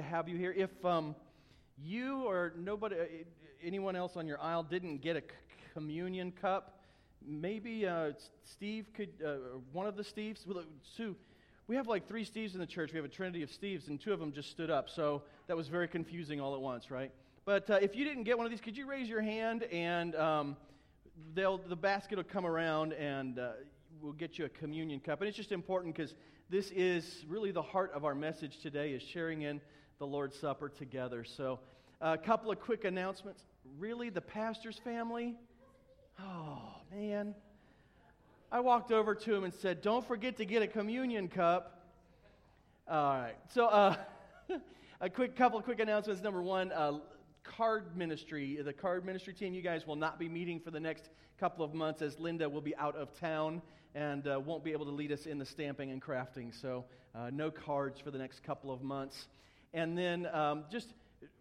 To have you here. If um, you or nobody, uh, anyone else on your aisle didn't get a c- communion cup, maybe uh, Steve could, uh, one of the Steves, well, Sue, we have like three Steves in the church. We have a trinity of Steves, and two of them just stood up. So that was very confusing all at once, right? But uh, if you didn't get one of these, could you raise your hand and um, they'll, the basket will come around and uh, we'll get you a communion cup. And it's just important because this is really the heart of our message today is sharing in the Lord's Supper together. So a couple of quick announcements. Really, the pastor's family? Oh, man. I walked over to him and said, Don't forget to get a communion cup. All right. So, uh, a quick couple of quick announcements. Number one, uh, card ministry. The card ministry team, you guys will not be meeting for the next couple of months as Linda will be out of town and uh, won't be able to lead us in the stamping and crafting. So, uh, no cards for the next couple of months. And then, um, just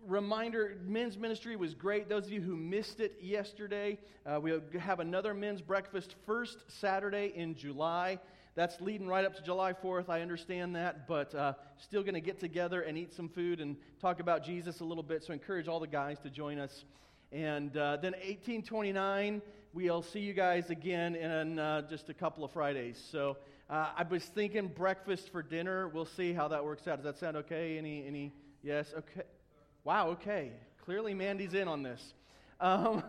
reminder men's ministry was great. Those of you who missed it yesterday, uh, we have another men's breakfast first Saturday in July. That's leading right up to July 4th. I understand that, but uh, still going to get together and eat some food and talk about Jesus a little bit. So, encourage all the guys to join us. And uh, then 1829, we'll see you guys again in uh, just a couple of Fridays. So, uh, I was thinking breakfast for dinner. We'll see how that works out. Does that sound okay? Any, any, yes? Okay. Wow, okay. Clearly, Mandy's in on this. Um,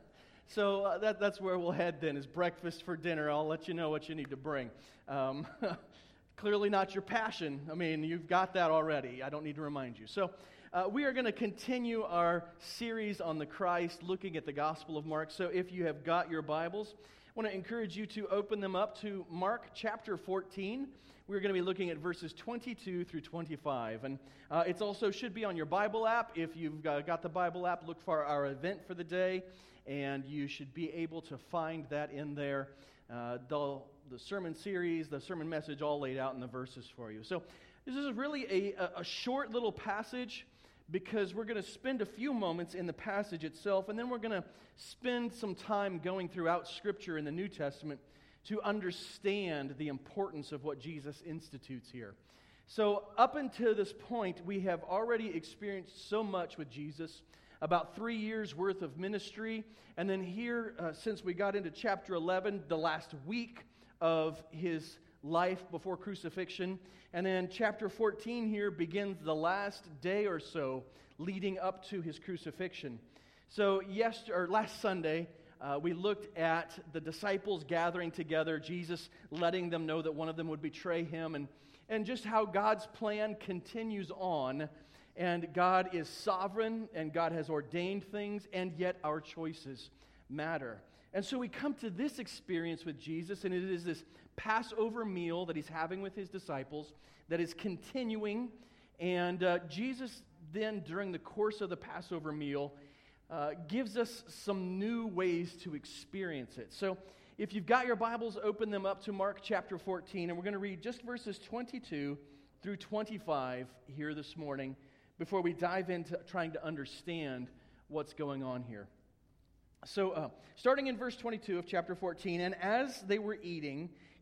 so uh, that, that's where we'll head then, is breakfast for dinner. I'll let you know what you need to bring. Um, clearly, not your passion. I mean, you've got that already. I don't need to remind you. So uh, we are going to continue our series on the Christ, looking at the Gospel of Mark. So if you have got your Bibles, want to encourage you to open them up to Mark chapter 14 we're going to be looking at verses 22 through 25. And uh, it also should be on your Bible app. If you've got the Bible app, look for our event for the day, and you should be able to find that in there. Uh, the, the sermon series, the sermon message, all laid out in the verses for you. So this is really a, a short little passage because we're going to spend a few moments in the passage itself, and then we're going to spend some time going throughout Scripture in the New Testament to understand the importance of what Jesus institutes here. So, up until this point, we have already experienced so much with Jesus about three years worth of ministry. And then, here, uh, since we got into chapter 11, the last week of his life before crucifixion. And then, chapter 14 here begins the last day or so leading up to his crucifixion. So, yesterday, or last Sunday, uh, we looked at the disciples gathering together, Jesus letting them know that one of them would betray him, and, and just how God's plan continues on. And God is sovereign, and God has ordained things, and yet our choices matter. And so we come to this experience with Jesus, and it is this Passover meal that he's having with his disciples that is continuing. And uh, Jesus, then, during the course of the Passover meal, uh, gives us some new ways to experience it. So, if you've got your Bibles, open them up to Mark chapter 14, and we're going to read just verses 22 through 25 here this morning before we dive into trying to understand what's going on here. So, uh, starting in verse 22 of chapter 14, and as they were eating,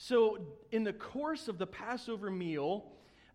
So, in the course of the Passover meal,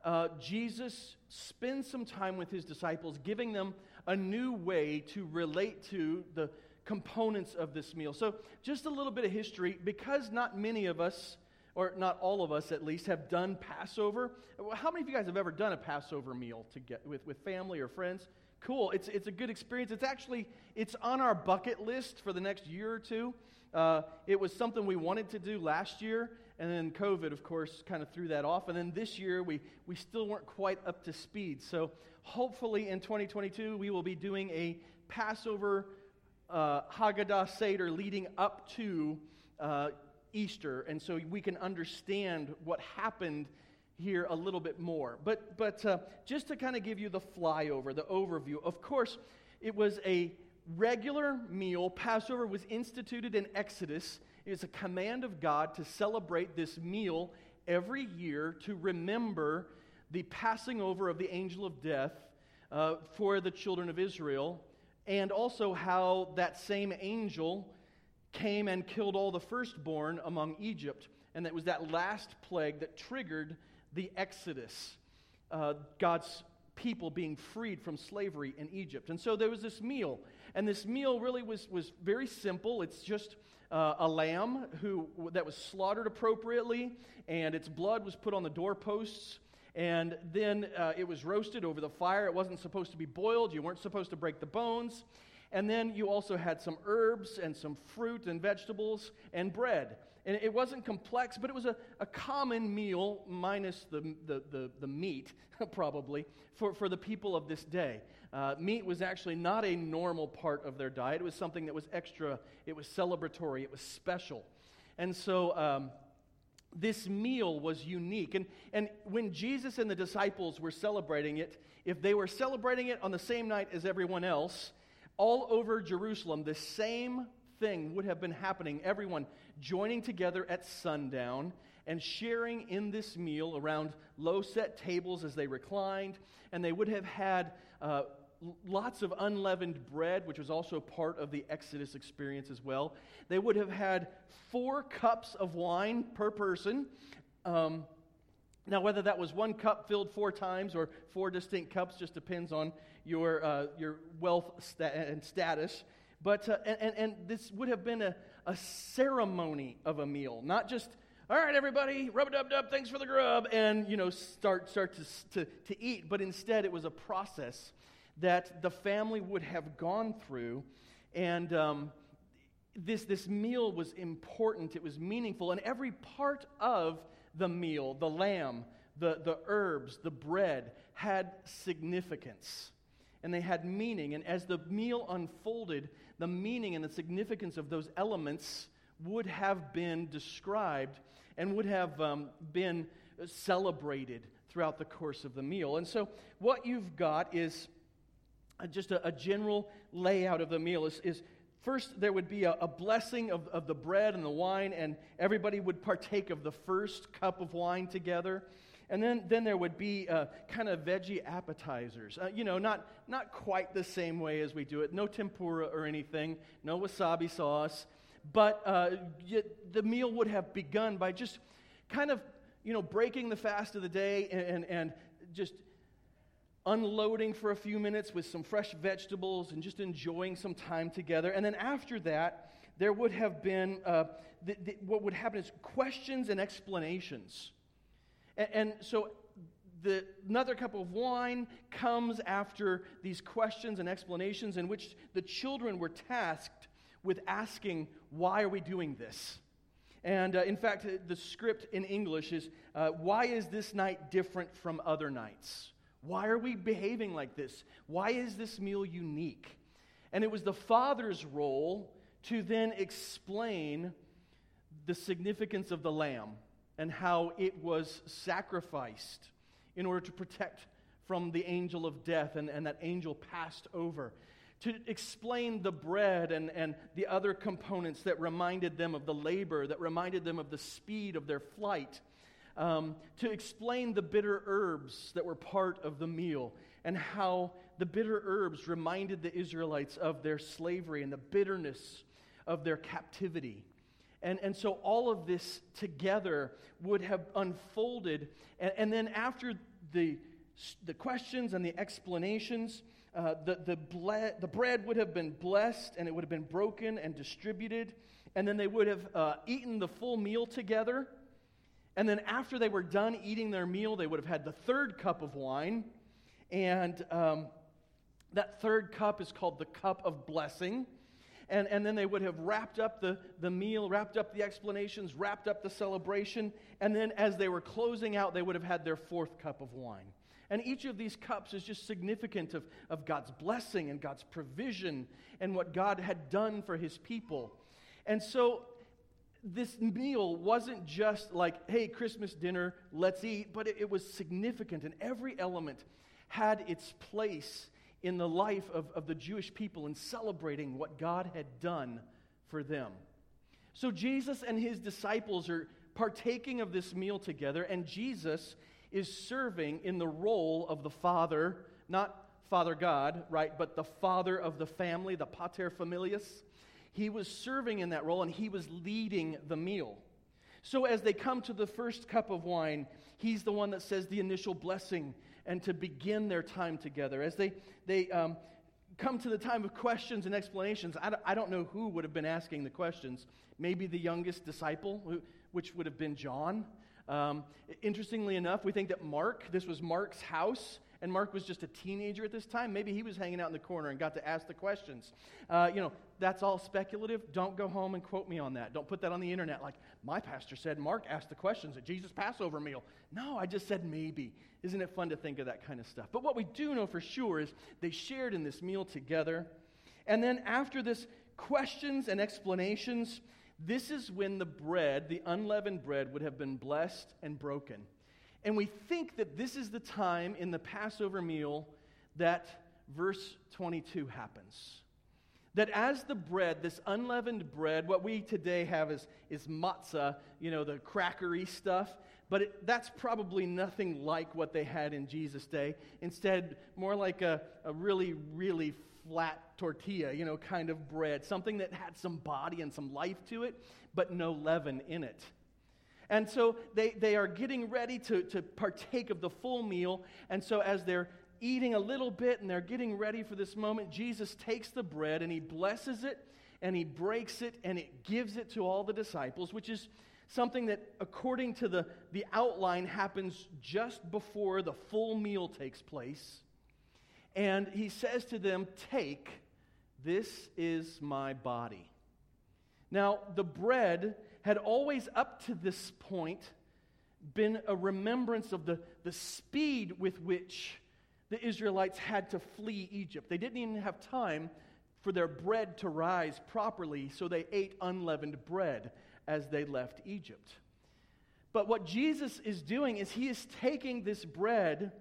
uh, Jesus spends some time with his disciples, giving them a new way to relate to the components of this meal. So, just a little bit of history because not many of us or not all of us at least, have done Passover. How many of you guys have ever done a Passover meal to get, with, with family or friends? Cool. It's, it's a good experience. It's actually, it's on our bucket list for the next year or two. Uh, it was something we wanted to do last year, and then COVID, of course, kind of threw that off. And then this year, we, we still weren't quite up to speed. So hopefully in 2022, we will be doing a Passover uh, Haggadah Seder leading up to uh, Easter. And so we can understand what happened here a little bit more. But, but uh, just to kind of give you the flyover, the overview, of course, it was a regular meal. Passover was instituted in Exodus. It's a command of God to celebrate this meal every year to remember the passing over of the angel of death uh, for the children of Israel, and also how that same angel came and killed all the firstborn among Egypt. And that was that last plague that triggered the Exodus, uh, God's people being freed from slavery in Egypt. And so there was this meal. And this meal really was, was very simple. It's just uh, a lamb who, that was slaughtered appropriately, and its blood was put on the doorposts. And then uh, it was roasted over the fire. It wasn't supposed to be boiled. You weren't supposed to break the bones. And then you also had some herbs and some fruit and vegetables and bread. And it wasn't complex, but it was a, a common meal, minus the, the, the, the meat, probably, for, for the people of this day. Uh, meat was actually not a normal part of their diet. It was something that was extra, it was celebratory, it was special. And so um, this meal was unique. And, and when Jesus and the disciples were celebrating it, if they were celebrating it on the same night as everyone else, all over Jerusalem, the same thing would have been happening. Everyone joining together at sundown and sharing in this meal around low set tables as they reclined. And they would have had uh, lots of unleavened bread, which was also part of the Exodus experience as well. They would have had four cups of wine per person. Um, now, whether that was one cup filled four times or four distinct cups just depends on your, uh, your wealth and status. But, uh, and, and this would have been a, a ceremony of a meal, not just, all right, everybody, rub a dub dub, thanks for the grub, and, you know, start, start to, to, to eat. But instead, it was a process that the family would have gone through. And um, this, this meal was important, it was meaningful, and every part of the meal, the lamb, the, the herbs, the bread, had significance. And they had meaning. And as the meal unfolded, the meaning and the significance of those elements would have been described and would have um, been celebrated throughout the course of the meal. And so, what you've got is just a, a general layout of the meal is, is First, there would be a, a, blessing of, of the bread and the wine, and everybody would partake of the first cup of wine together. And then, then there would be uh, kind of veggie appetizers. Uh, you know, not, not quite the same way as we do it. No tempura or anything, no wasabi sauce. But uh, the meal would have begun by just kind of, you know, breaking the fast of the day and, and, and just unloading for a few minutes with some fresh vegetables and just enjoying some time together. And then after that, there would have been uh, the, the, what would happen is questions and explanations. And, and so the, another cup of wine comes after these questions and explanations in which the children were tasked with asking, Why are we doing this? And uh, in fact, the script in English is, uh, Why is this night different from other nights? Why are we behaving like this? Why is this meal unique? And it was the father's role to then explain the significance of the lamb and how it was sacrificed in order to protect from the angel of death, and, and that angel passed over. To explain the bread and, and the other components that reminded them of the labor, that reminded them of the speed of their flight um, to explain the bitter herbs that were part of the meal and how the bitter herbs reminded the Israelites of their slavery and the bitterness of their captivity. And, and so all of this together would have unfolded. And, and then after the, the questions and the explanations, uh, the, the, ble- the bread would have been blessed and it would have been broken and distributed. And then they would have uh, eaten the full meal together And then after they were done eating their meal, they would have had the third cup of wine. And um, that third cup is called the cup of blessing. And, and then they would have wrapped up the, the meal, wrapped up the explanations, wrapped up the celebration. And then as they were closing out, they would have had their fourth cup of wine. And each of these cups is just significant of, of God's blessing and God's provision and what God had done for his people. And so this meal wasn't just like, hey, Christmas dinner, let's eat, but it, it, was significant, and every element had its place in the life of, of the Jewish people in celebrating what God had done for them. So Jesus and his disciples are partaking of this meal together, and Jesus is serving in the role of the Father, not Father God, right, but the Father of the family, the Pater Familias. He was serving in that role and he was leading the meal. So as they come to the first cup of wine, he's the one that says the initial blessing and to begin their time together. As they, they um, come to the time of questions and explanations, I don't, I don't know who would have been asking the questions. Maybe the youngest disciple, which would have been John. Um, interestingly enough, we think that Mark, this was Mark's house, and Mark was just a teenager at this time. Maybe he was hanging out in the corner and got to ask the questions. Uh, you know, that's all speculative. Don't go home and quote me on that. Don't put that on the internet like, my pastor said Mark asked the questions at Jesus' Passover meal. No, I just said maybe. Isn't it fun to think of that kind of stuff? But what we do know for sure is they shared in this meal together. And then after this questions and explanations, this is when the bread, the unleavened bread, would have been blessed and broken. And we think that this is the time in the Passover meal that verse 22 happens. That as the bread, this unleavened bread, what we today have is, is matzah, you know, the crackery stuff, but it, that's probably nothing like what they had in Jesus' day. Instead, more like a, a really, really flat tortilla, you know, kind of bread, something that had some body and some life to it, but no leaven in it. And so they, they are getting ready to, to partake of the full meal. And so as they're eating a little bit and they're getting ready for this moment, Jesus takes the bread and he blesses it and he breaks it and it gives it to all the disciples, which is something that, according to the, the outline, happens just before the full meal takes place. And he says to them, Take, this is my body. Now, the bread had always, up to this point, been a remembrance of the, the speed with which the Israelites had to flee Egypt. They didn't even have time for their bread to rise properly, so they ate unleavened bread as they left Egypt. But what Jesus is doing is he is taking this bread,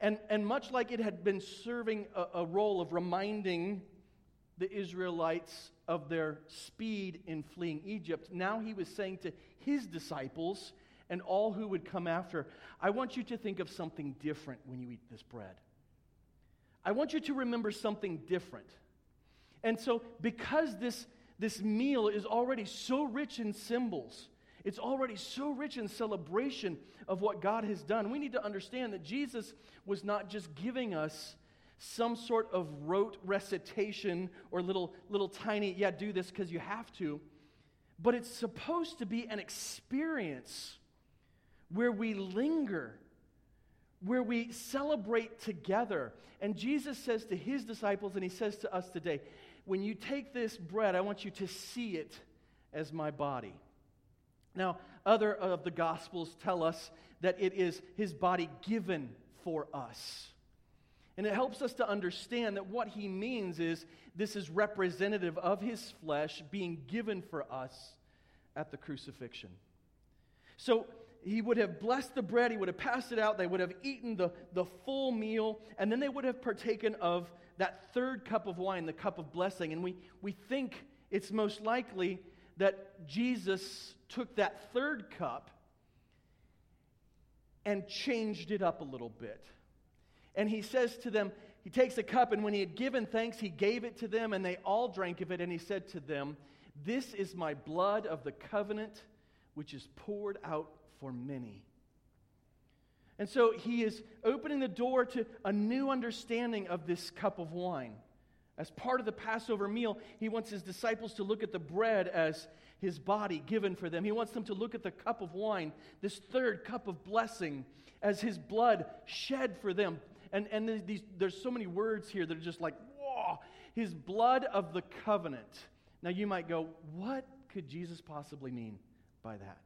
and, and much like it had been serving a, a role of reminding the Israelites of their speed in fleeing Egypt, now he was saying to his disciples and all who would come after, I want you to think of something different when you eat this bread. I want you to remember something different. And so, because this, this meal is already so rich in symbols, it's already so rich in celebration of what God has done, we need to understand that Jesus was not just giving us some sort of rote recitation or little, little tiny, yeah, do this because you have to. But it's supposed to be an experience where we linger, where we celebrate together. And Jesus says to his disciples, and he says to us today, when you take this bread, I want you to see it as my body. Now, other of the Gospels tell us that it is his body given for us. And it helps us to understand that what he means is this is representative of his flesh being given for us at the crucifixion. So he would have blessed the bread, he would have passed it out, they would have eaten the, the full meal, and then they would have partaken of that third cup of wine, the cup of blessing. And we, we think it's most likely that Jesus took that third cup and changed it up a little bit and he says to them, he takes a cup, and when he had given thanks, he gave it to them, and they all drank of it. And he said to them, This is my blood of the covenant, which is poured out for many. And so he is opening the door to a new understanding of this cup of wine, As part of the Passover meal, he wants his disciples to look at the bread as his body given for them. He wants them to look at the cup of wine, this third cup of blessing, as his blood shed for them. And, and these, there's so many words here that are just like, whoa, his blood of the covenant. Now you might go, what could Jesus possibly mean by that?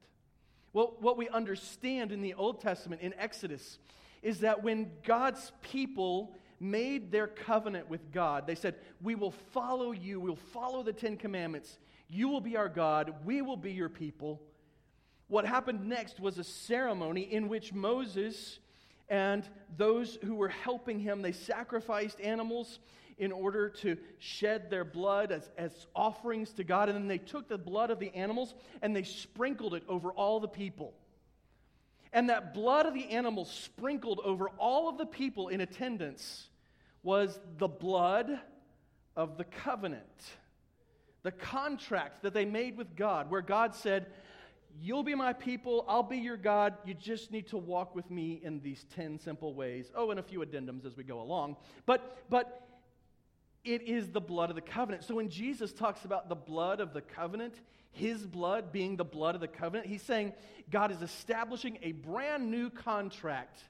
Well, what we understand in the Old Testament, in Exodus, is that when God's people made their covenant with God. They said, We will follow you, we'll follow the Ten Commandments. You will be our God, we will be your people. What happened next was a ceremony in which Moses and those who were helping him, they sacrificed animals in order to shed their blood as, as offerings to God. And then they took the blood of the animals and they sprinkled it over all the people. And that blood of the animals sprinkled over all of the people in attendance was the blood of the covenant, the contract that they made with God, where God said, You'll be my people, I'll be your God. You just need to walk with me in these 10 simple ways. Oh, and a few addendums as we go along. But, but it is the blood of the covenant. So when Jesus talks about the blood of the covenant, his blood being the blood of the covenant, he's saying God is establishing a brand new contract,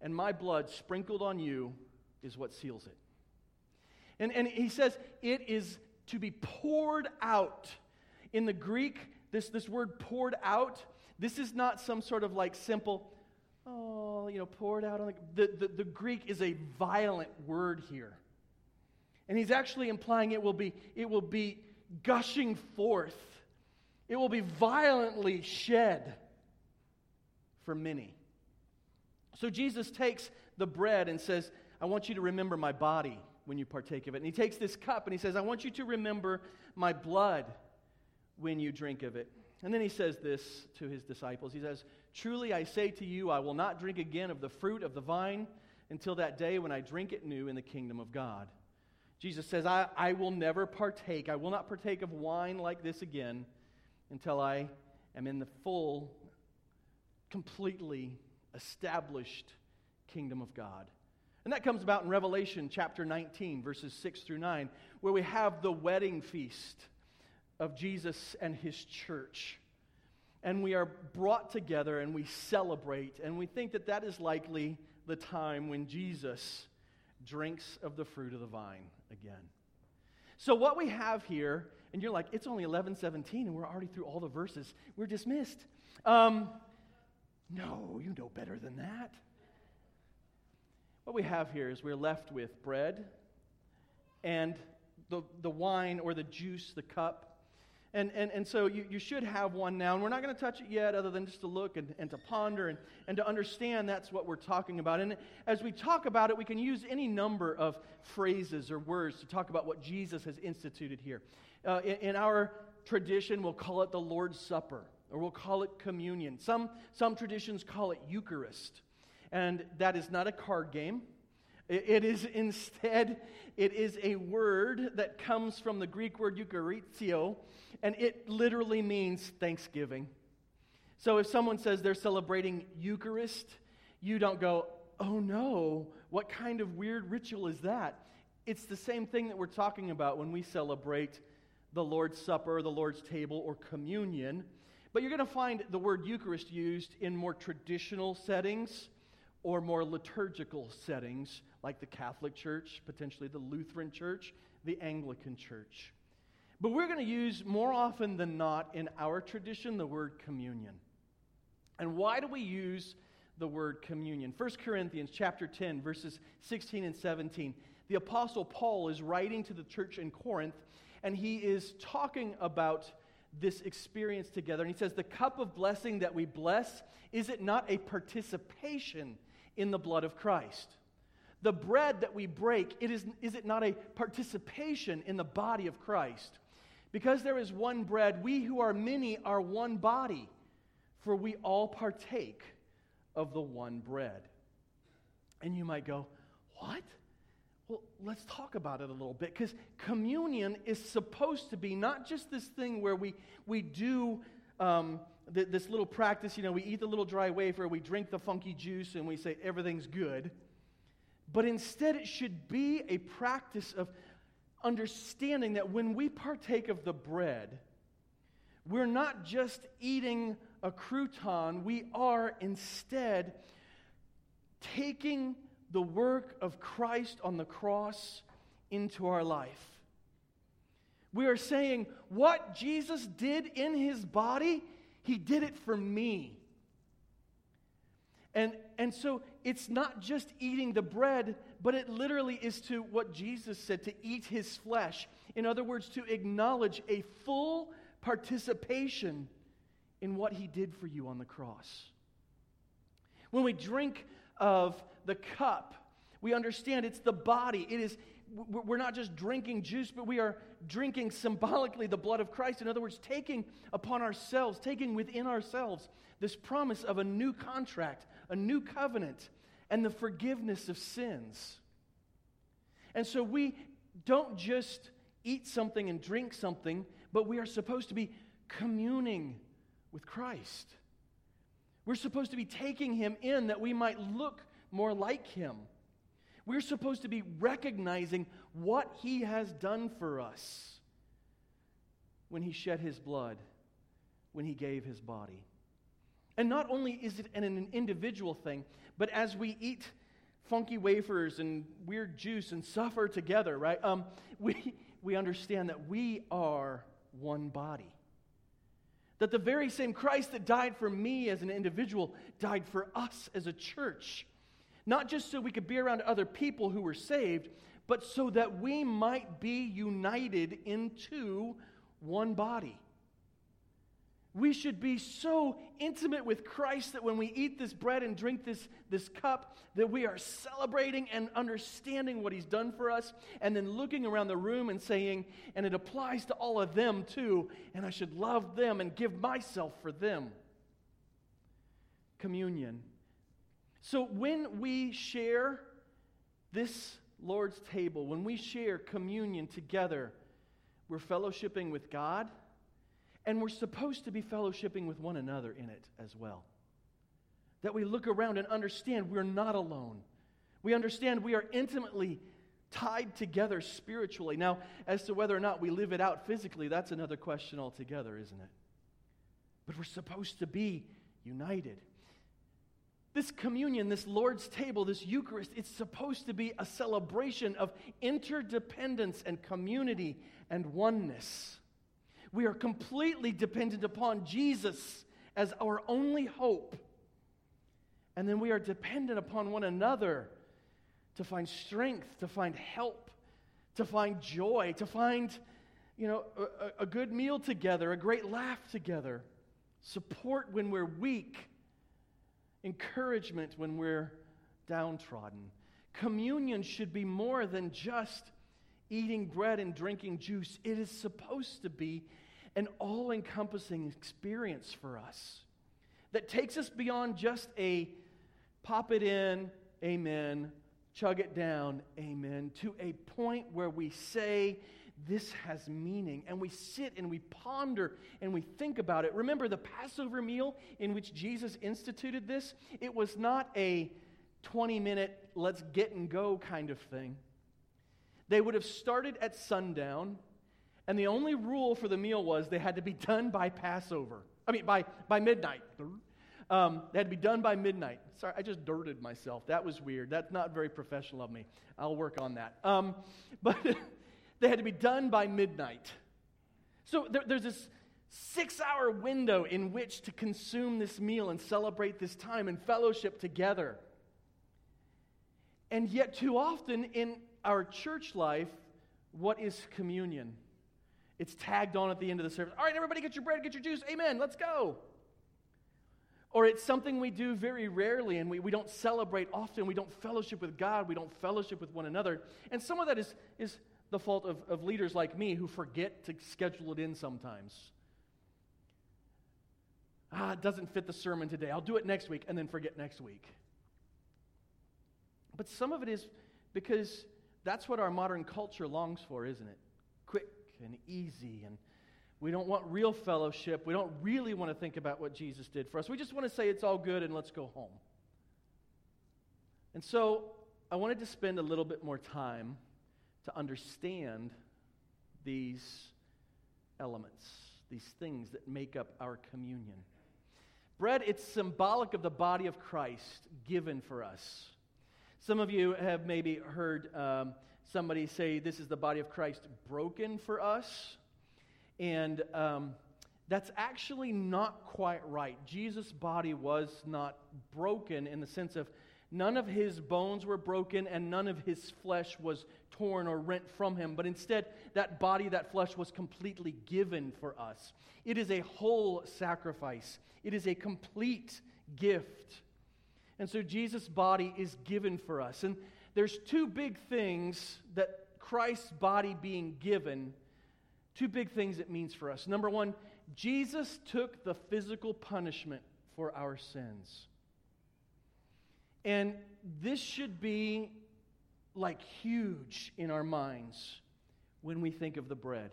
and my blood sprinkled on you is what seals it. And, and he says it is to be poured out. In the Greek, this, this word poured out, this is not some sort of like simple, oh, you know, poured out on the, the, the, the Greek is a violent word here. And he's actually implying it will be, it will be gushing forth. It will be violently shed for many. So Jesus takes the bread and says, I want you to remember my body when you partake of it. And he takes this cup and he says, I want you to remember my blood when you drink of it. And then he says this to his disciples He says, Truly I say to you, I will not drink again of the fruit of the vine until that day when I drink it new in the kingdom of God. Jesus says, I, I will never partake, I will not partake of wine like this again until I am in the full, completely established kingdom of God. And that comes about in Revelation chapter 19, verses 6 through 9, where we have the wedding feast of Jesus and his church. And we are brought together and we celebrate, and we think that that is likely the time when Jesus drinks of the fruit of the vine again. So, what we have here, and you're like, it's only 11:17, and we're already through all the verses. We're dismissed. Um, no, you know better than that. What we have here is we're left with bread and the, the wine or the juice, the cup. And, and, and so you, you should have one now. And we're not going to touch it yet, other than just to look and, and to ponder and, and to understand that's what we're talking about. And as we talk about it, we can use any number of phrases or words to talk about what Jesus has instituted here. Uh, in, in our tradition, we'll call it the Lord's Supper, or we'll call it communion. Some, some traditions call it Eucharist. And that is not a card game. It is instead, it is a word that comes from the Greek word eucharizio, and it literally means thanksgiving. So if someone says they're celebrating Eucharist, you don't go, oh no, what kind of weird ritual is that? It's the same thing that we're talking about when we celebrate the Lord's Supper, the Lord's table, or communion. But you're going to find the word Eucharist used in more traditional settings or more liturgical settings like the Catholic Church, potentially the Lutheran Church, the Anglican Church. But we're going to use more often than not in our tradition the word communion. And why do we use the word communion? 1 Corinthians chapter 10 verses 16 and 17. The apostle Paul is writing to the church in Corinth and he is talking about this experience together. And he says, The cup of blessing that we bless, is it not a participation in the blood of Christ. The bread that we break, it is, is it not a participation in the body of Christ? Because there is one bread, we who are many are one body, for we all partake of the one bread. And you might go, What? Well, let's talk about it a little bit because communion is supposed to be not just this thing where we, we do um, th- this little practice, you know, we eat the little dry wafer, we drink the funky juice, and we say everything's good. But instead, it should be a practice of understanding that when we partake of the bread, we're not just eating a crouton, we are instead taking the work of Christ on the cross into our life. We are saying, what Jesus did in his body, he did it for me. And, and so it's not just eating the bread, but it literally is to what Jesus said to eat his flesh. In other words, to acknowledge a full participation in what he did for you on the cross. When we drink of the cup, we understand it's the body. It is we're not just drinking juice, but we are drinking symbolically the blood of Christ. In other words, taking upon ourselves, taking within ourselves this promise of a new contract, a new covenant, and the forgiveness of sins. And so we don't just eat something and drink something, but we are supposed to be communing with Christ. We're supposed to be taking him in that we might look more like him. We're supposed to be recognizing what he has done for us when he shed his blood, when he gave his body. And not only is it an individual thing, but as we eat funky wafers and weird juice and suffer together, right? Um, we, we understand that we are one body. That the very same Christ that died for me as an individual died for us as a church. Not just so we could be around other people who were saved, but so that we might be united into one body. We should be so intimate with Christ that when we eat this bread and drink this, this cup, that we are celebrating and understanding what He's done for us, and then looking around the room and saying, and it applies to all of them too, and I should love them and give myself for them. Communion. So when we share this Lord's table, when we share communion together, we're fellowshipping with God and we're supposed to be fellowshipping with one another in it as well. That we look around and understand we're not alone. We understand we are intimately tied together spiritually. Now, as to whether or not we live it out physically, that's another question altogether, isn't it? But we're supposed to be united. This communion, this Lord's table, this Eucharist, it's supposed to be a celebration of interdependence and community and oneness. We are completely dependent upon Jesus as our only hope. And then we are dependent upon one another to find strength, to find help, to find joy, to find, you know, a, a good meal together, a great laugh together, support when we're weak, encouragement when we're downtrodden. Communion should be more than just eating bread and drinking juice. It is supposed to be an all encompassing experience for us that takes us beyond just a pop it in, amen, chug it down, amen, to a point where we say, this has meaning. And we sit and we ponder and we think about it. Remember the Passover meal in which Jesus instituted this? It was not a 20 minute, let's get and go kind of thing. They would have started at sundown and the only rule for the meal was they had to be done by Passover. I mean, by, by midnight. Um, they had to be done by midnight. Sorry, I just dirted myself. That was weird. That's not very professional of me. I'll work on that. Um, but they had to be done by midnight. So there, there's this six hour window in which to consume this meal and celebrate this time and fellowship together. And yet, too often in our church life, what is communion? It's tagged on at the end of the service. All right, everybody, get your bread, get your juice. Amen. Let's go. Or it's something we do very rarely and we, we don't celebrate often. We don't fellowship with God. We don't fellowship with one another. And some of that is, is the fault of, of leaders like me who forget to schedule it in sometimes. Ah, it doesn't fit the sermon today. I'll do it next week and then forget next week. But some of it is because that's what our modern culture longs for, isn't it? And easy and we don't want real fellowship. We don't really want to think about what Jesus did for us. We just want to say it's all good and let's go home. And so I wanted to spend a little bit more time to understand these elements, these things that make up our communion. Bread, it's symbolic of the body of Christ given for us. Some of you have maybe heard um, somebody say, This is the body of Christ broken for us. And um, that's actually not quite right. Jesus' body was not broken in the sense of none of his bones were broken and none of his flesh was torn or rent from him, but instead, that body, that flesh was completely given for us. It is a whole sacrifice, it is a complete gift. And so Jesus' body is given for us. And there's two big things that Christ's body being given, two big things it means for us. Number one, Jesus took the physical punishment for our sins. And this should be like huge in our minds when we think of the bread,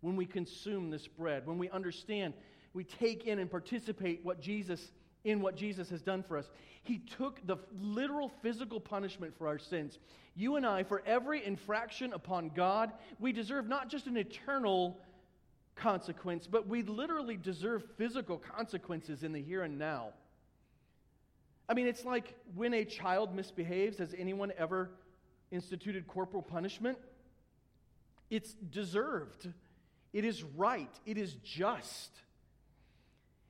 when we consume this bread, when we understand, we take in and participate what Jesus in what Jesus has done for us. He took the literal physical punishment for our sins. You and I, for every infraction upon God, we deserve not just an eternal consequence, but we literally deserve physical consequences in the here and now. I mean, it's like when a child misbehaves, has anyone ever instituted corporal punishment? It's deserved, it is right, it is just.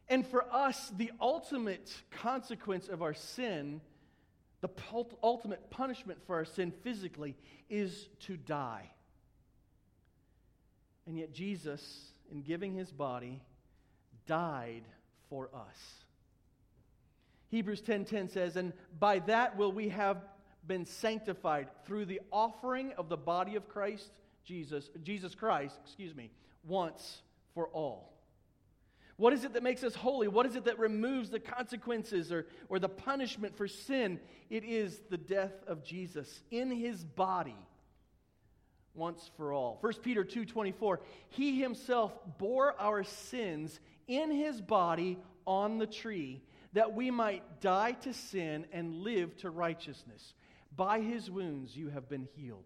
And for us, the ultimate consequence of our sin, the ultimate punishment for our sin physically, is to die. And yet, Jesus in giving his body, died for us. Hebrews 10:10 says, "And by that will we have been sanctified through the offering of the body of Christ Jesus, Jesus Christ, excuse me, once for all." What is it that makes us holy? What is it that removes the consequences or, or the punishment for sin? It is the death of Jesus in his body once for all. 1 Peter 2:24 He himself bore our sins in his body on the tree that we might die to sin and live to righteousness. By his wounds you have been healed.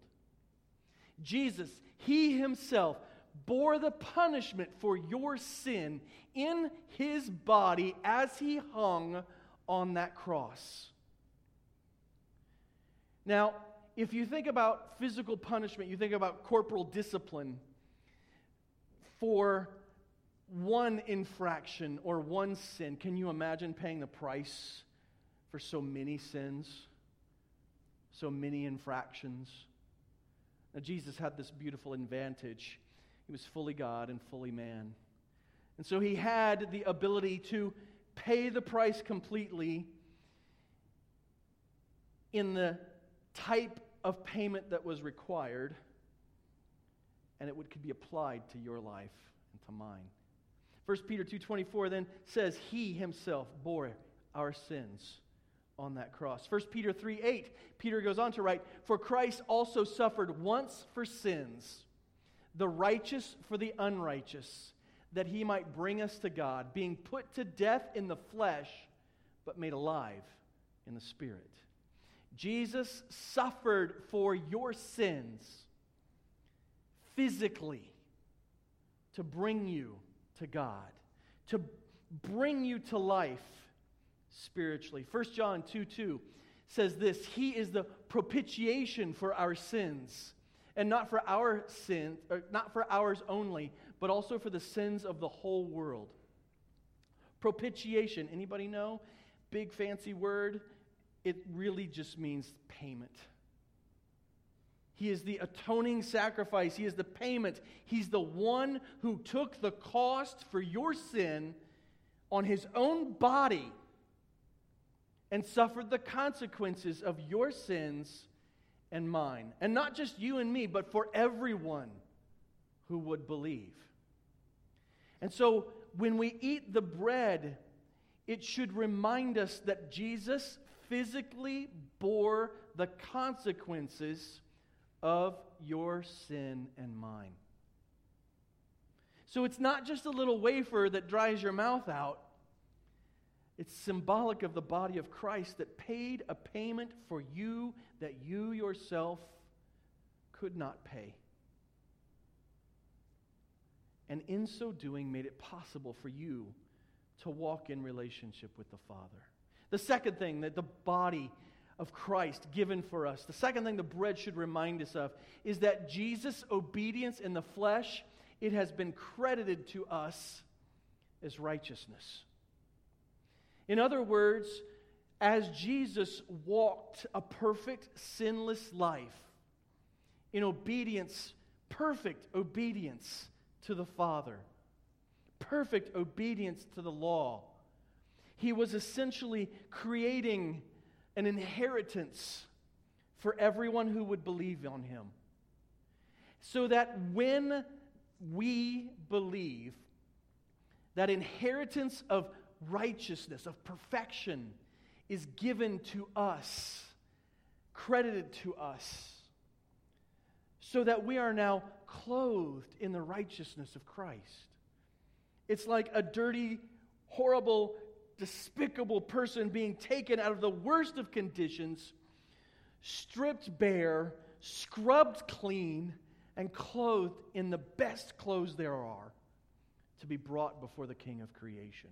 Jesus, he himself bore the punishment for your sin in his body as he hung on that cross. Now, if you think about physical punishment, you think about corporal discipline for one infraction or one sin, can you imagine paying the price for so many sins, so many infractions? Now, Jesus had this beautiful advantage. He was fully God and fully man. And so he had the ability to pay the price completely in the type of payment that was required, and it would, could be applied to your life and to mine. 1 Peter 2.24 then says, He himself bore our sins on that cross. 1 Peter 3.8, Peter goes on to write, For Christ also suffered once for sins, the righteous for the unrighteous, that he might bring us to God, being put to death in the flesh, but made alive in the spirit. Jesus suffered for your sins physically to bring you to God, to bring you to life spiritually. 1 John 2 2 says this He is the propitiation for our sins, and not for our sins, not for ours only, but also for the sins of the whole world. Propitiation, anybody know? Big fancy word it really just means payment. He is the atoning sacrifice. He is the payment. He's the one who took the cost for your sin on his own body and suffered the consequences of your sins and mine. And not just you and me, but for everyone who would believe. And so when we eat the bread, it should remind us that Jesus physically bore the consequences of your sin and mine. So it's not just a little wafer that dries your mouth out. It's symbolic of the body of Christ that paid a payment for you that you yourself could not pay. And in so doing, made it possible for you to walk in relationship with the Father. The second thing that the body of Christ given for us, the second thing the bread should remind us of, is that Jesus' obedience in the flesh, it has been credited to us as righteousness. In other words, as Jesus walked a perfect, sinless life in obedience, perfect obedience to the Father, perfect obedience to the law, he was essentially creating an inheritance for everyone who would believe on him. So that when we believe, that inheritance of righteousness, of perfection, is given to us, credited to us, so that we are now clothed in the righteousness of Christ. It's like a dirty, horrible, despicable person being taken out of the worst of conditions, stripped bare, scrubbed clean, and clothed in the best clothes there are to be brought before the King of creation.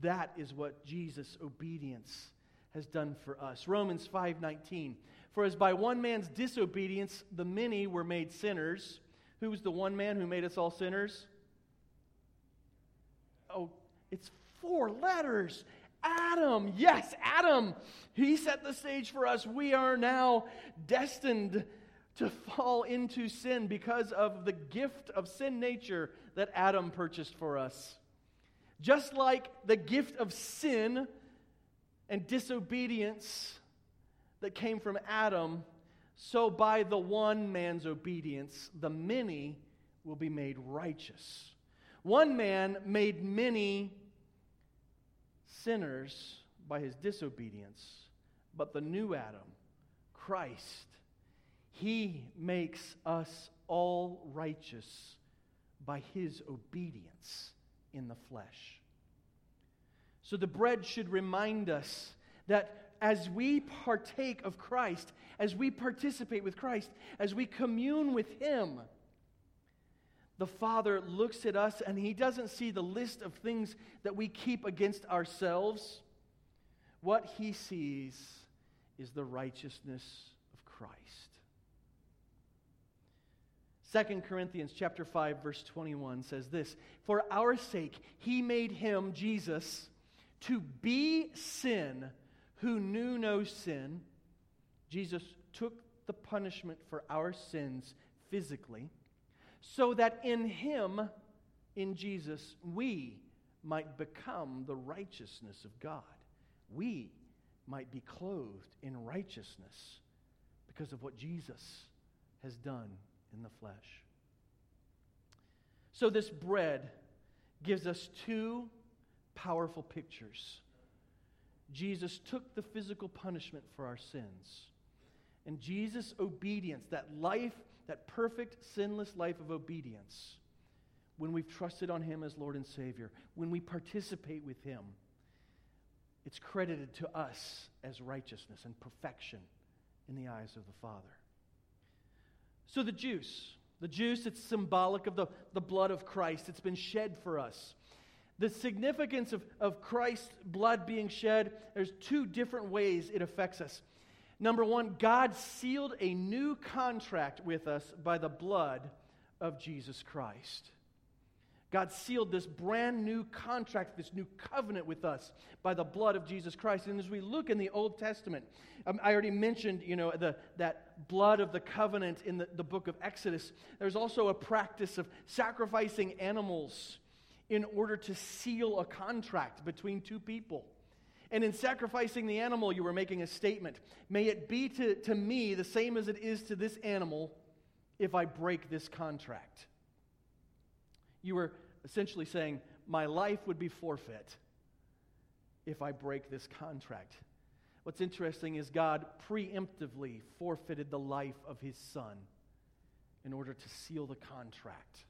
That is what Jesus' obedience has done for us. Romans 5:19. For as by one man's disobedience the many were made sinners, who was the one man who made us all sinners? Oh, it's four letters. Adam, yes, Adam. He set the stage for us. We are now destined to fall into sin because of the gift of sin nature that Adam purchased for us. Just like the gift of sin and disobedience that came from Adam, so by the one man's obedience, the many will be made righteous. One man made many sinners by his disobedience, but the new Adam, Christ, he makes us all righteous by his obedience in the flesh. So the bread should remind us that as we partake of Christ, as we participate with Christ, as we commune with him, the Father looks at us and he doesn't see the list of things that we keep against ourselves. What he sees is the righteousness of Christ. 2 Corinthians chapter 5 verse 21 says this, "For our sake he made him Jesus to be sin who knew no sin." Jesus took the punishment for our sins physically so that in him, in Jesus, we might become the righteousness of God. We might be clothed in righteousness because of what Jesus has done in the flesh. So, this bread gives us two powerful pictures. Jesus took the physical punishment for our sins. And Jesus' obedience, that life that perfect, sinless life of obedience, when we've trusted on Him as Lord and Savior, when we participate with Him, it's credited to us as righteousness and perfection in the eyes of the Father. So the juice, the juice, it's symbolic of the, the blood of Christ. It's been shed for us. The significance of, of Christ's blood being shed, there's two different ways it affects us. Number one, God sealed a new contract with us by the blood of Jesus Christ. God sealed this brand new contract, this new covenant with us by the blood of Jesus Christ. And as we look in the Old Testament, um, I already mentioned, you know, the, that blood of the covenant in the, the book of Exodus. There's also a practice of sacrificing animals in order to seal a contract between two people. And in sacrificing the animal, you were making a statement. May it be to, to me the same as it is to this animal if I break this contract. You were essentially saying, My life would be forfeit if I break this contract. What's interesting is God preemptively forfeited the life of his son in order to seal the contract,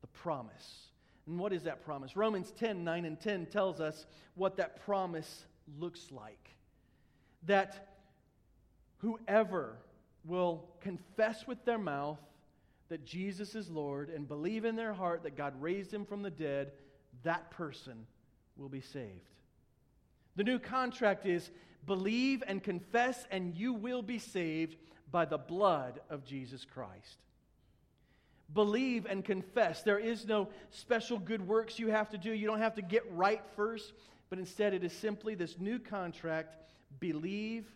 the promise and what is that promise? Romans 10 9 and 10 tells us what that promise looks like. That whoever will confess with their mouth that Jesus is Lord and believe in their heart that God raised him from the dead, that person will be saved. The new contract is believe and confess, and you will be saved by the blood of Jesus Christ. Believe and confess. There is no special good works you have to do. You don't have to get right first, but instead it is simply this new contract believe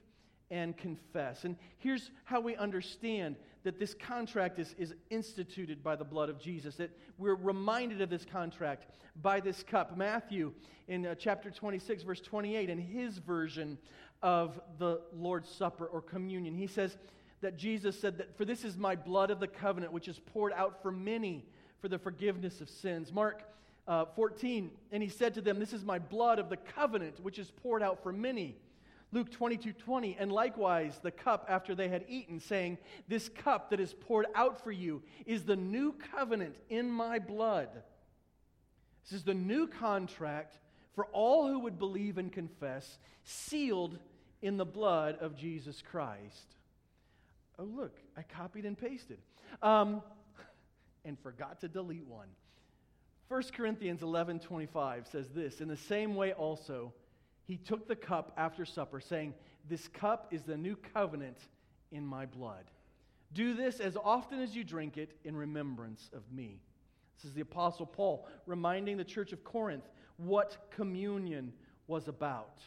and confess. And here's how we understand that this contract is, is instituted by the blood of Jesus, that we're reminded of this contract by this cup. Matthew, in uh, chapter 26, verse 28, in his version of the Lord's Supper or communion, he says that Jesus said that, For this is my blood of the covenant, which is poured out for many for the forgiveness of sins. Mark uh, 14, and he said to them, This is my blood of the covenant, which is poured out for many Luke 22 20, and likewise the cup after they had eaten, saying, This cup that is poured out for you is the new covenant in my blood. This is the new contract for all who would believe and confess, sealed in the blood of Jesus Christ. Oh, look, I copied and pasted. Um, and forgot to delete one. 1 Corinthians 11 25 says this In the same way, also, he took the cup after supper, saying, This cup is the new covenant in my blood. Do this as often as you drink it in remembrance of me. This is the Apostle Paul reminding the church of Corinth what communion was about.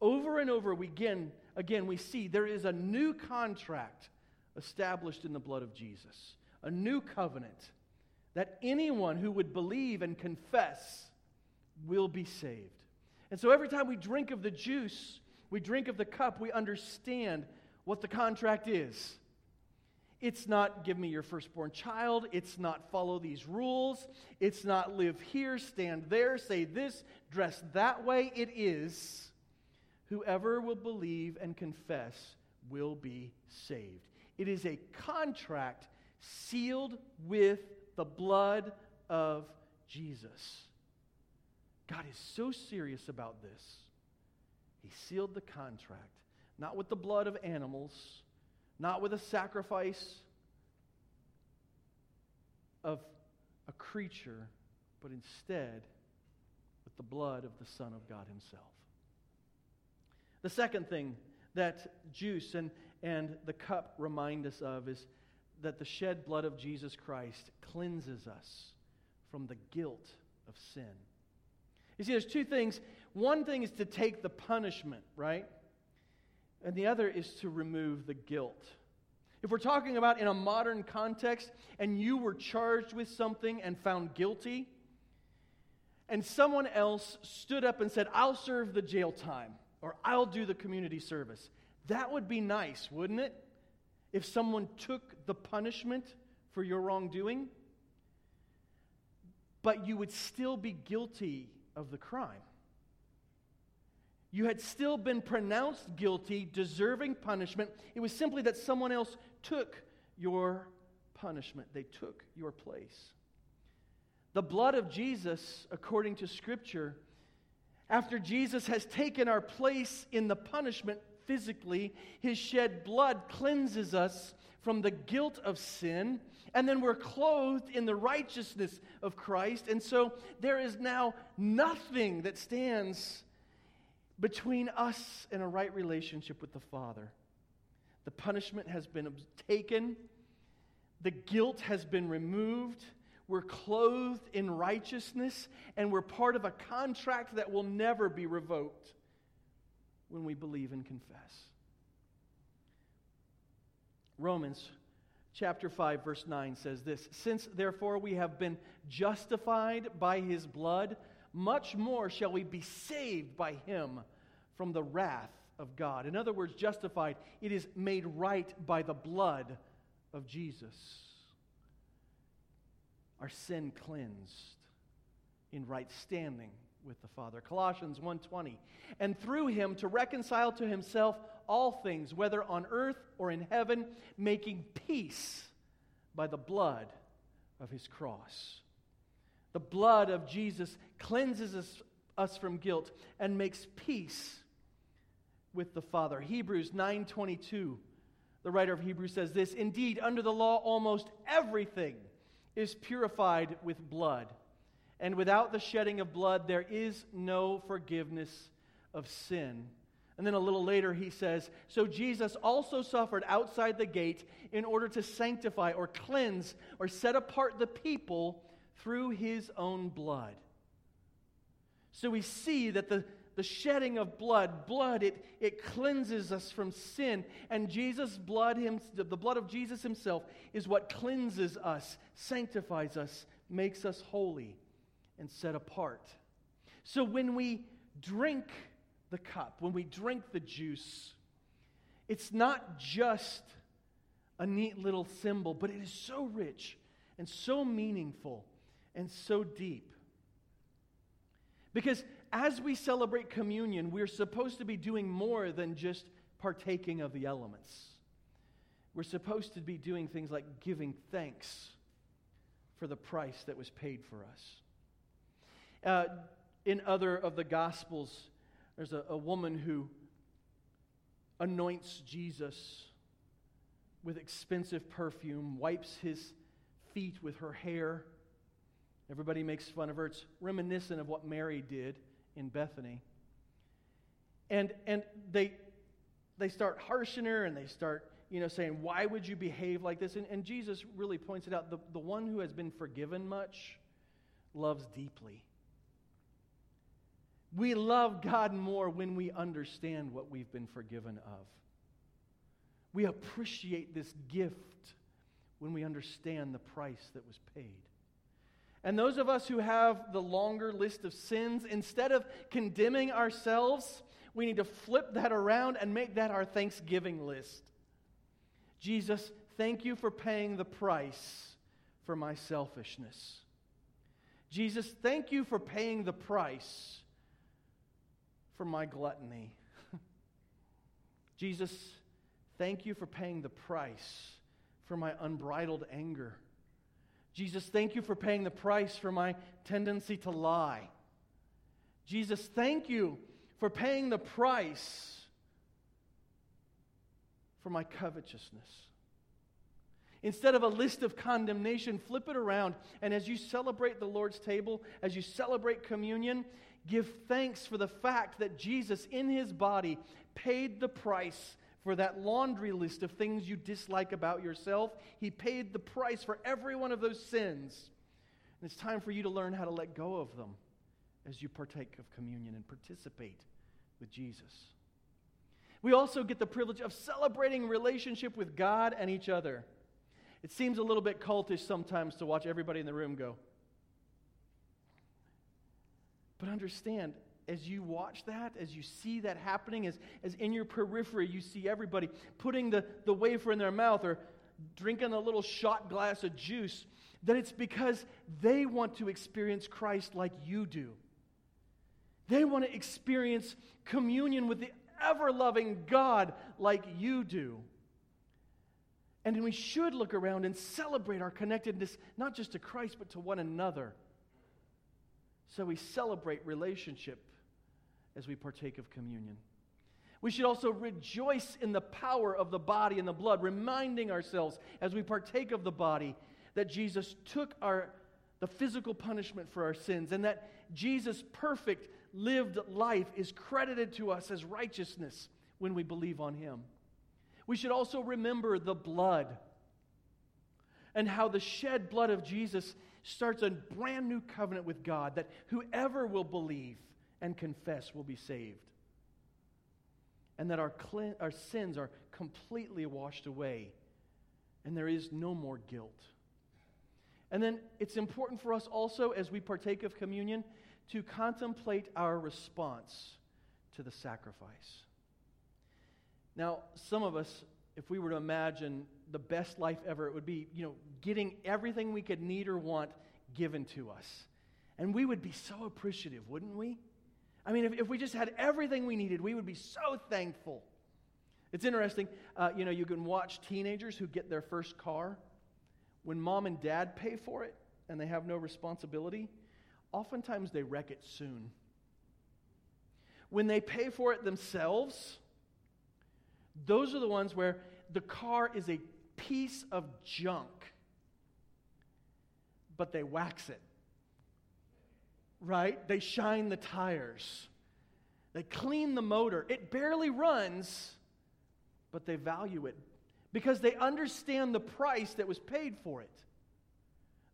Over and over again, again, we see there is a new contract established in the blood of Jesus, a new covenant that anyone who would believe and confess will be saved. And so every time we drink of the juice, we drink of the cup, we understand what the contract is. It's not give me your firstborn child. It's not follow these rules. It's not live here, stand there, say this, dress that way. It is whoever will believe and confess will be saved. It is a contract sealed with the blood of Jesus. God is so serious about this. He sealed the contract, not with the blood of animals, not with a sacrifice of a creature, but instead with the blood of the Son of God Himself. The second thing that juice and, and the cup remind us of is that the shed blood of Jesus Christ cleanses us from the guilt of sin. You see, there's two things. One thing is to take the punishment, right? And the other is to remove the guilt. If we're talking about in a modern context and you were charged with something and found guilty, and someone else stood up and said, I'll serve the jail time or I'll do the community service, that would be nice, wouldn't it? If someone took the punishment for your wrongdoing, but you would still be guilty of the crime. You had still been pronounced guilty, deserving punishment. It was simply that someone else took your punishment, they took your place. The blood of Jesus, according to Scripture, after Jesus has taken our place in the punishment physically, his shed blood cleanses us from the guilt of sin and then we're clothed in the righteousness of Christ. And so there is now nothing that stands between us and a right relationship with the Father. The punishment has been taken, the guilt has been removed. We're clothed in righteousness, and we're part of a contract that will never be revoked when we believe and confess. Romans chapter 5 verse 9 says this since therefore we have been justified by his blood much more shall we be saved by him from the wrath of God in other words justified it is made right by the blood of Jesus our sin cleansed in right standing with the Father. Colossians 1:20. And through him to reconcile to himself all things, whether on earth or in heaven, making peace by the blood of his cross. The blood of Jesus cleanses us, us from guilt and makes peace with the Father. Hebrews 9:22. The writer of Hebrews says this Indeed, under the law, almost everything is purified with blood. And without the shedding of blood, there is no forgiveness of sin. And then a little later, he says, So Jesus also suffered outside the gate in order to sanctify or cleanse or set apart the people through his own blood. So we see that the, the shedding of blood, blood, it, it cleanses us from sin. And Jesus' blood, him, the blood of Jesus himself, is what cleanses us, sanctifies us, makes us holy and set apart. So when we drink the cup, when we drink the juice, it's not just a neat little symbol, but it is so rich and so meaningful and so deep. Because as we celebrate communion, we're supposed to be doing more than just partaking of the elements. We're supposed to be doing things like giving thanks for the price that was paid for us. Uh, in other of the Gospels, there's a, a woman who anoints Jesus with expensive perfume, wipes his feet with her hair. Everybody makes fun of her. It's reminiscent of what Mary did in Bethany. And, and they, they start harshing her and they start you know, saying, Why would you behave like this? And, and Jesus really points it out the, the one who has been forgiven much loves deeply. We love God more when we understand what we've been forgiven of. We appreciate this gift when we understand the price that was paid. And those of us who have the longer list of sins, instead of condemning ourselves, we need to flip that around and make that our Thanksgiving list. Jesus, thank you for paying the price for my selfishness. Jesus, thank you for paying the price for my gluttony. Jesus, thank you for paying the price for my unbridled anger. Jesus, thank you for paying the price for my tendency to lie. Jesus, thank you for paying the price for my covetousness. Instead of a list of condemnation, flip it around. And as you celebrate the Lord's table, as you celebrate communion, give thanks for the fact that Jesus, in his body, paid the price for that laundry list of things you dislike about yourself. He paid the price for every one of those sins. And it's time for you to learn how to let go of them as you partake of communion and participate with Jesus. We also get the privilege of celebrating relationship with God and each other. It seems a little bit cultish sometimes to watch everybody in the room go. But understand, as you watch that, as you see that happening, as, as in your periphery you see everybody putting the, the wafer in their mouth or drinking a little shot glass of juice, that it's because they want to experience Christ like you do. They want to experience communion with the ever loving God like you do. And we should look around and celebrate our connectedness, not just to Christ, but to one another. So we celebrate relationship as we partake of communion. We should also rejoice in the power of the body and the blood, reminding ourselves as we partake of the body that Jesus took our, the physical punishment for our sins and that Jesus' perfect lived life is credited to us as righteousness when we believe on him. We should also remember the blood and how the shed blood of Jesus starts a brand new covenant with God that whoever will believe and confess will be saved. And that our, our sins are completely washed away and there is no more guilt. And then it's important for us also, as we partake of communion, to contemplate our response to the sacrifice. Now, some of us, if we were to imagine the best life ever, it would be, you know, getting everything we could need or want given to us. And we would be so appreciative, wouldn't we? I mean, if, if we just had everything we needed, we would be so thankful. It's interesting, uh, you know, you can watch teenagers who get their first car. When mom and dad pay for it and they have no responsibility, oftentimes they wreck it soon. When they pay for it themselves, those are the ones where the car is a piece of junk, but they wax it. Right? They shine the tires. They clean the motor. It barely runs, but they value it because they understand the price that was paid for it.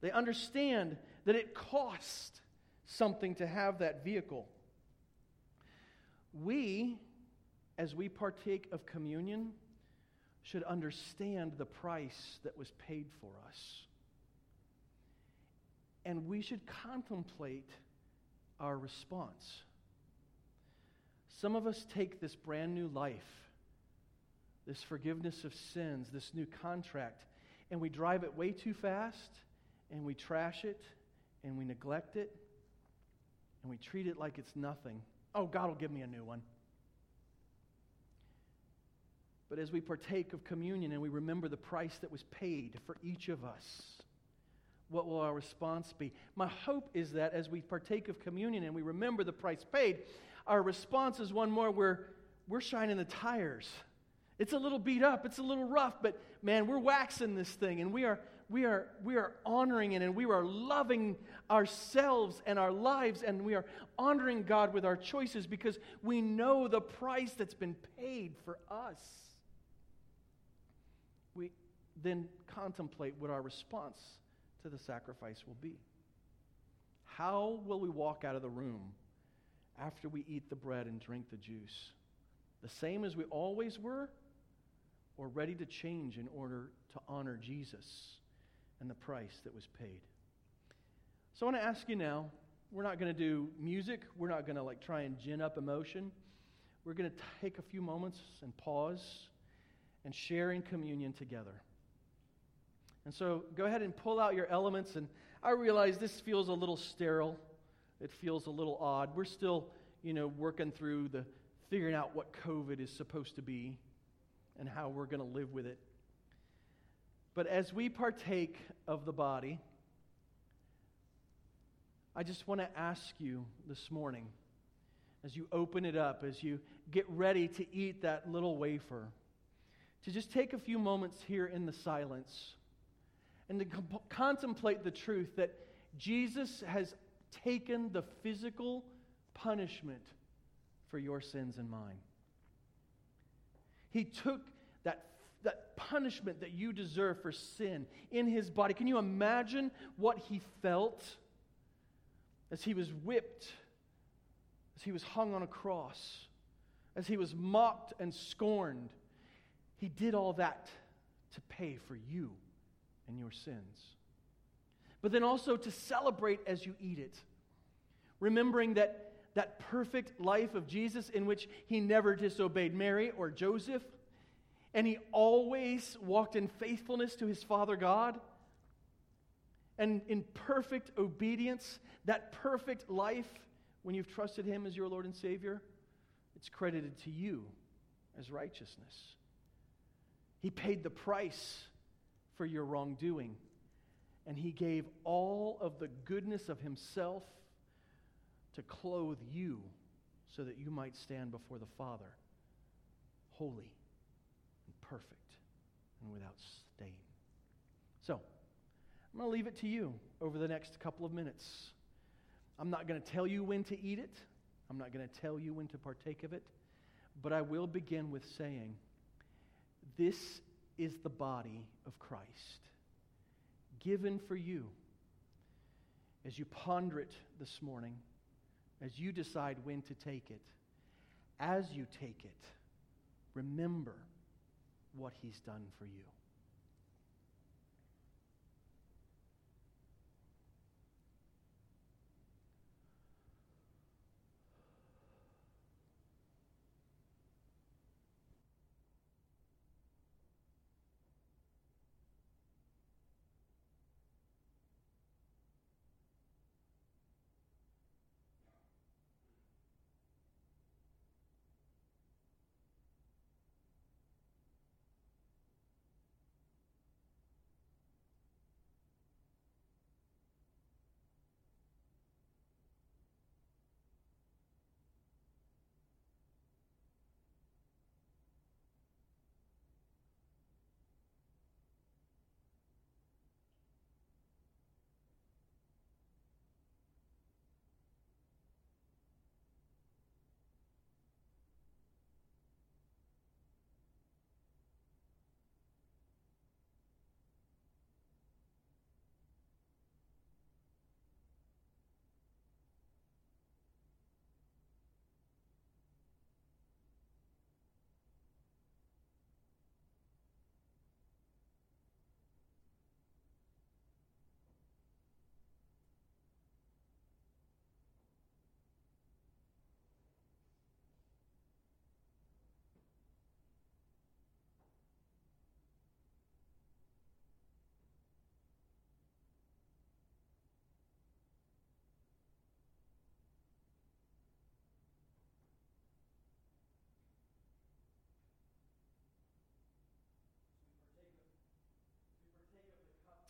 They understand that it cost something to have that vehicle. We, as we partake of communion, should understand the price that was paid for us. And we should contemplate our response. Some of us take this brand new life, this forgiveness of sins, this new contract, and we drive it way too fast, and we trash it, and we neglect it, and we treat it like it's nothing. Oh, God will give me a new one. But as we partake of communion and we remember the price that was paid for each of us, what will our response be? My hope is that as we partake of communion and we remember the price paid, our response is one more where we're shining the tires. It's a little beat up, it's a little rough, but man, we're waxing this thing and we are we are we are honoring it and we are loving ourselves and our lives and we are honoring God with our choices because we know the price that's been paid for us. We then contemplate what our response to the sacrifice will be. How will we walk out of the room after we eat the bread and drink the juice? The same as we always were, or ready to change in order to honor Jesus and the price that was paid? So I want to ask you now, we're not going to do music. We're not going to like try and gin up emotion. We're going to take a few moments and pause and share in communion together. And so go ahead and pull out your elements. And I realize this feels a little sterile. It feels a little odd. We're still, you know, working through the figuring out what COVID is supposed to be and how we're going to live with it. But as we partake of the body, I just want to ask you this morning, as you open it up, as you get ready to eat that little wafer, to just take a few moments here in the silence and to comp- contemplate the truth that Jesus has taken the physical punishment for your sins and mine. He took that, that punishment that you deserve for sin in his body. Can you imagine what he felt as he was whipped, as he was hung on a cross, as he was mocked and scorned? He did all that to pay for you and your sins. But then also to celebrate as you eat it, remembering that that perfect life of Jesus in which he never disobeyed Mary or Joseph, and he always walked in faithfulness to his Father God and in perfect obedience, that perfect life, when you've trusted him as your Lord and Savior, it's credited to you as righteousness. He paid the price for your wrongdoing. And he gave all of the goodness of himself to clothe you so that you might stand before the Father holy and perfect and without stain. So, I'm going to leave it to you over the next couple of minutes. I'm not going to tell you when to eat it, I'm not going to tell you when to partake of it, but I will begin with saying, This is the body of Christ, given for you. As you ponder it this morning, as you decide when to take it, as you take it, remember what He's done for you.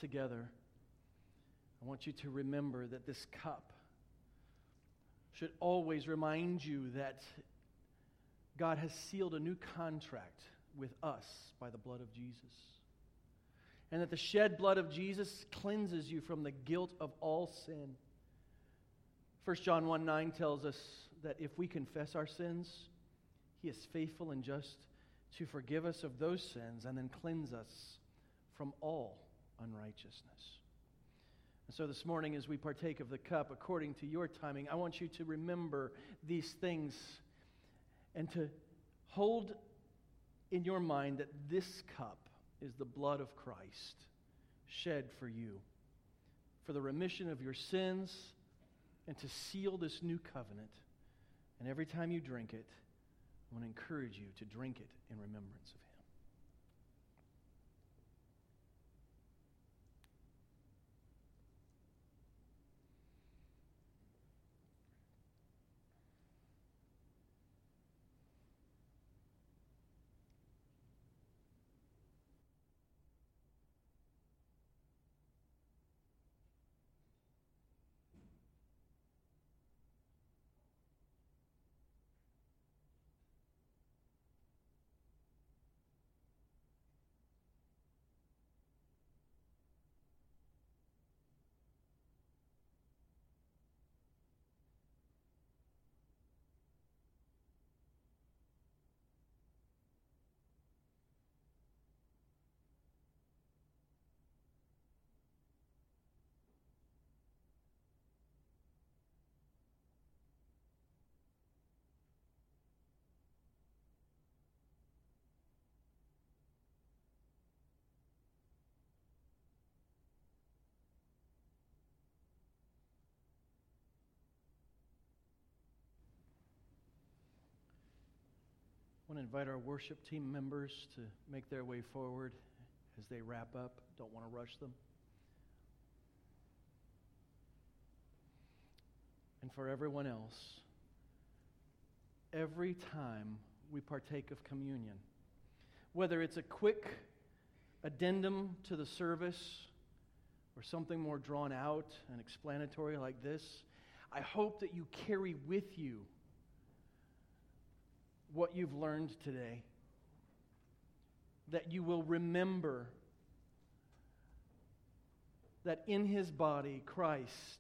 Together, I want you to remember that this cup should always remind you that God has sealed a new contract with us by the blood of Jesus. And that the shed blood of Jesus cleanses you from the guilt of all sin. 1 John 1 9 tells us that if we confess our sins, he is faithful and just to forgive us of those sins and then cleanse us from all unrighteousness. And so this morning, as we partake of the cup according to your timing, I want you to remember these things and to hold in your mind that this cup is the blood of Christ shed for you for the remission of your sins and to seal this new covenant. And every time you drink it, I want to encourage you to drink it in remembrance of want to invite our worship team members to make their way forward as they wrap up. Don't want to rush them. And for everyone else, every time we partake of communion, whether it's a quick addendum to the service or something more drawn out and explanatory like this, I hope that you carry with you what you've learned today. That you will remember that in his body, Christ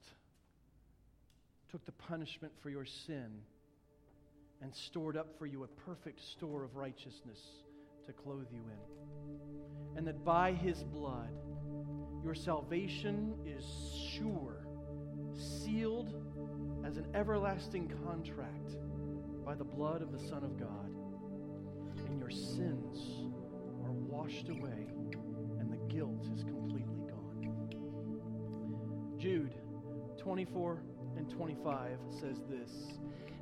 took the punishment for your sin and stored up for you a perfect store of righteousness to clothe you in. And that by his blood, your salvation is sure, sealed as an everlasting contract by the blood of the Son of God, and your sins are washed away, and the guilt is completely gone. Jude 24 and 25 says this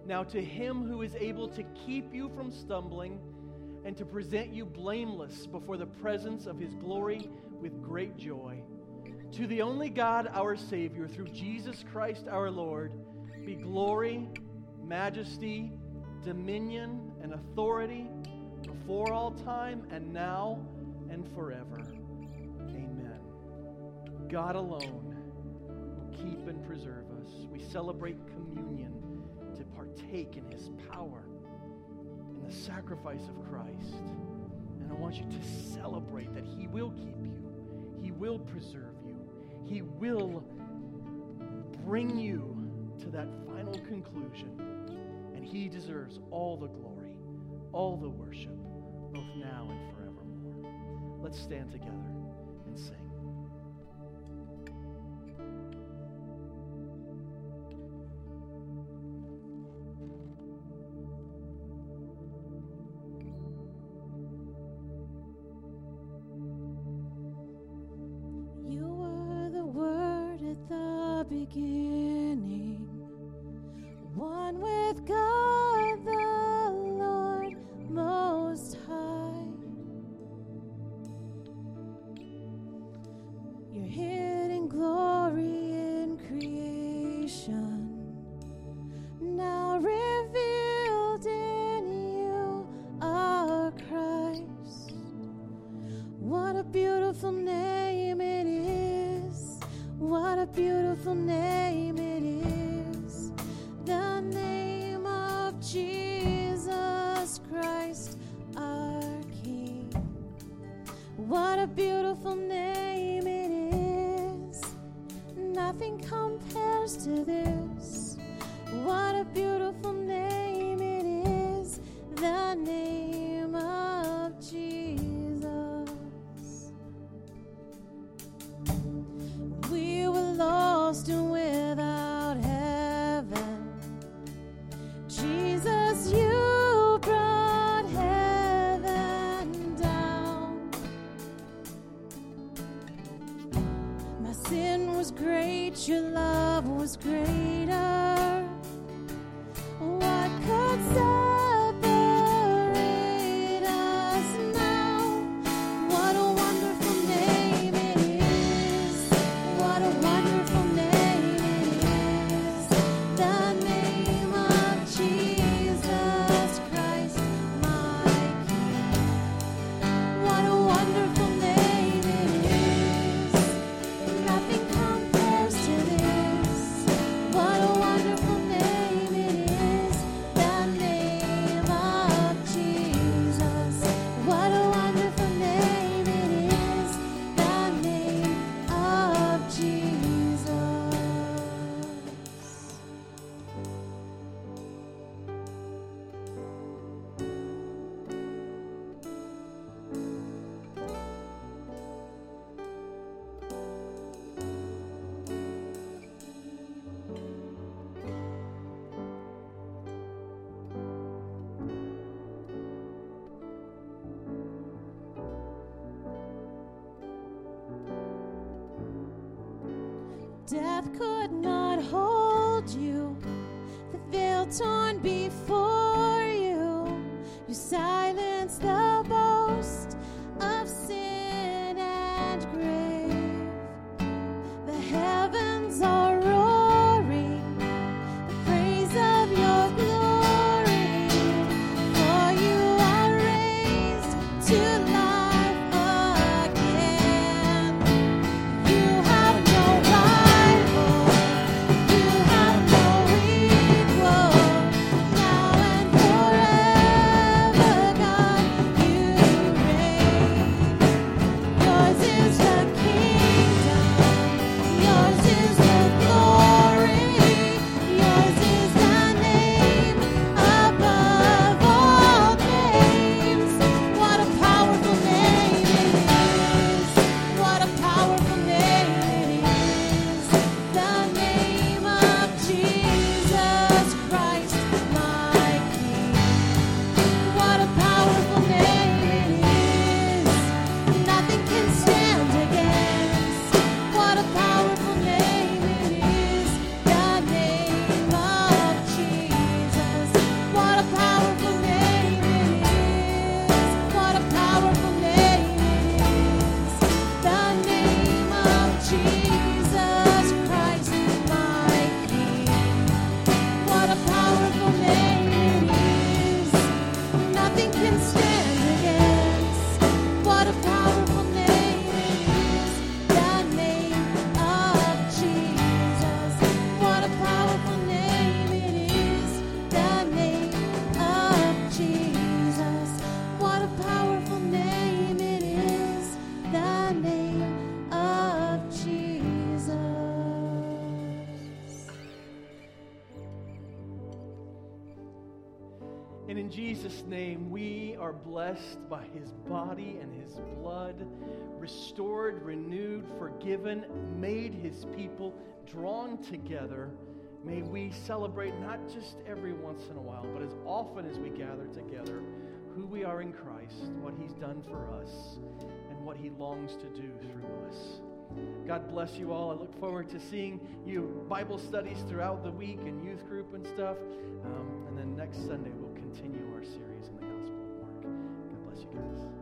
Now to him who is able to keep you from stumbling and to present you blameless before the presence of his glory with great joy, to the only God our Savior, through Jesus Christ our Lord, be glory, majesty, dominion, and authority before all time and now and forever. Amen. God alone will keep and preserve us. We celebrate communion to partake in his power, in the sacrifice of Christ. And I want you to celebrate that he will keep you, he will preserve you, he will bring you to that final conclusion he deserves all the glory, all the worship, both now and forevermore. Let's stand together and sing. his blood, restored, renewed, forgiven, made his people, drawn together. May we celebrate not just every once in a while, but as often as we gather together, who we are in Christ, what he's done for us, and what he longs to do through us. God bless you all. I look forward to seeing you Bible studies throughout the week and youth group and stuff. Um, and then next Sunday, we'll continue our series in the Gospel of Mark. God bless you guys.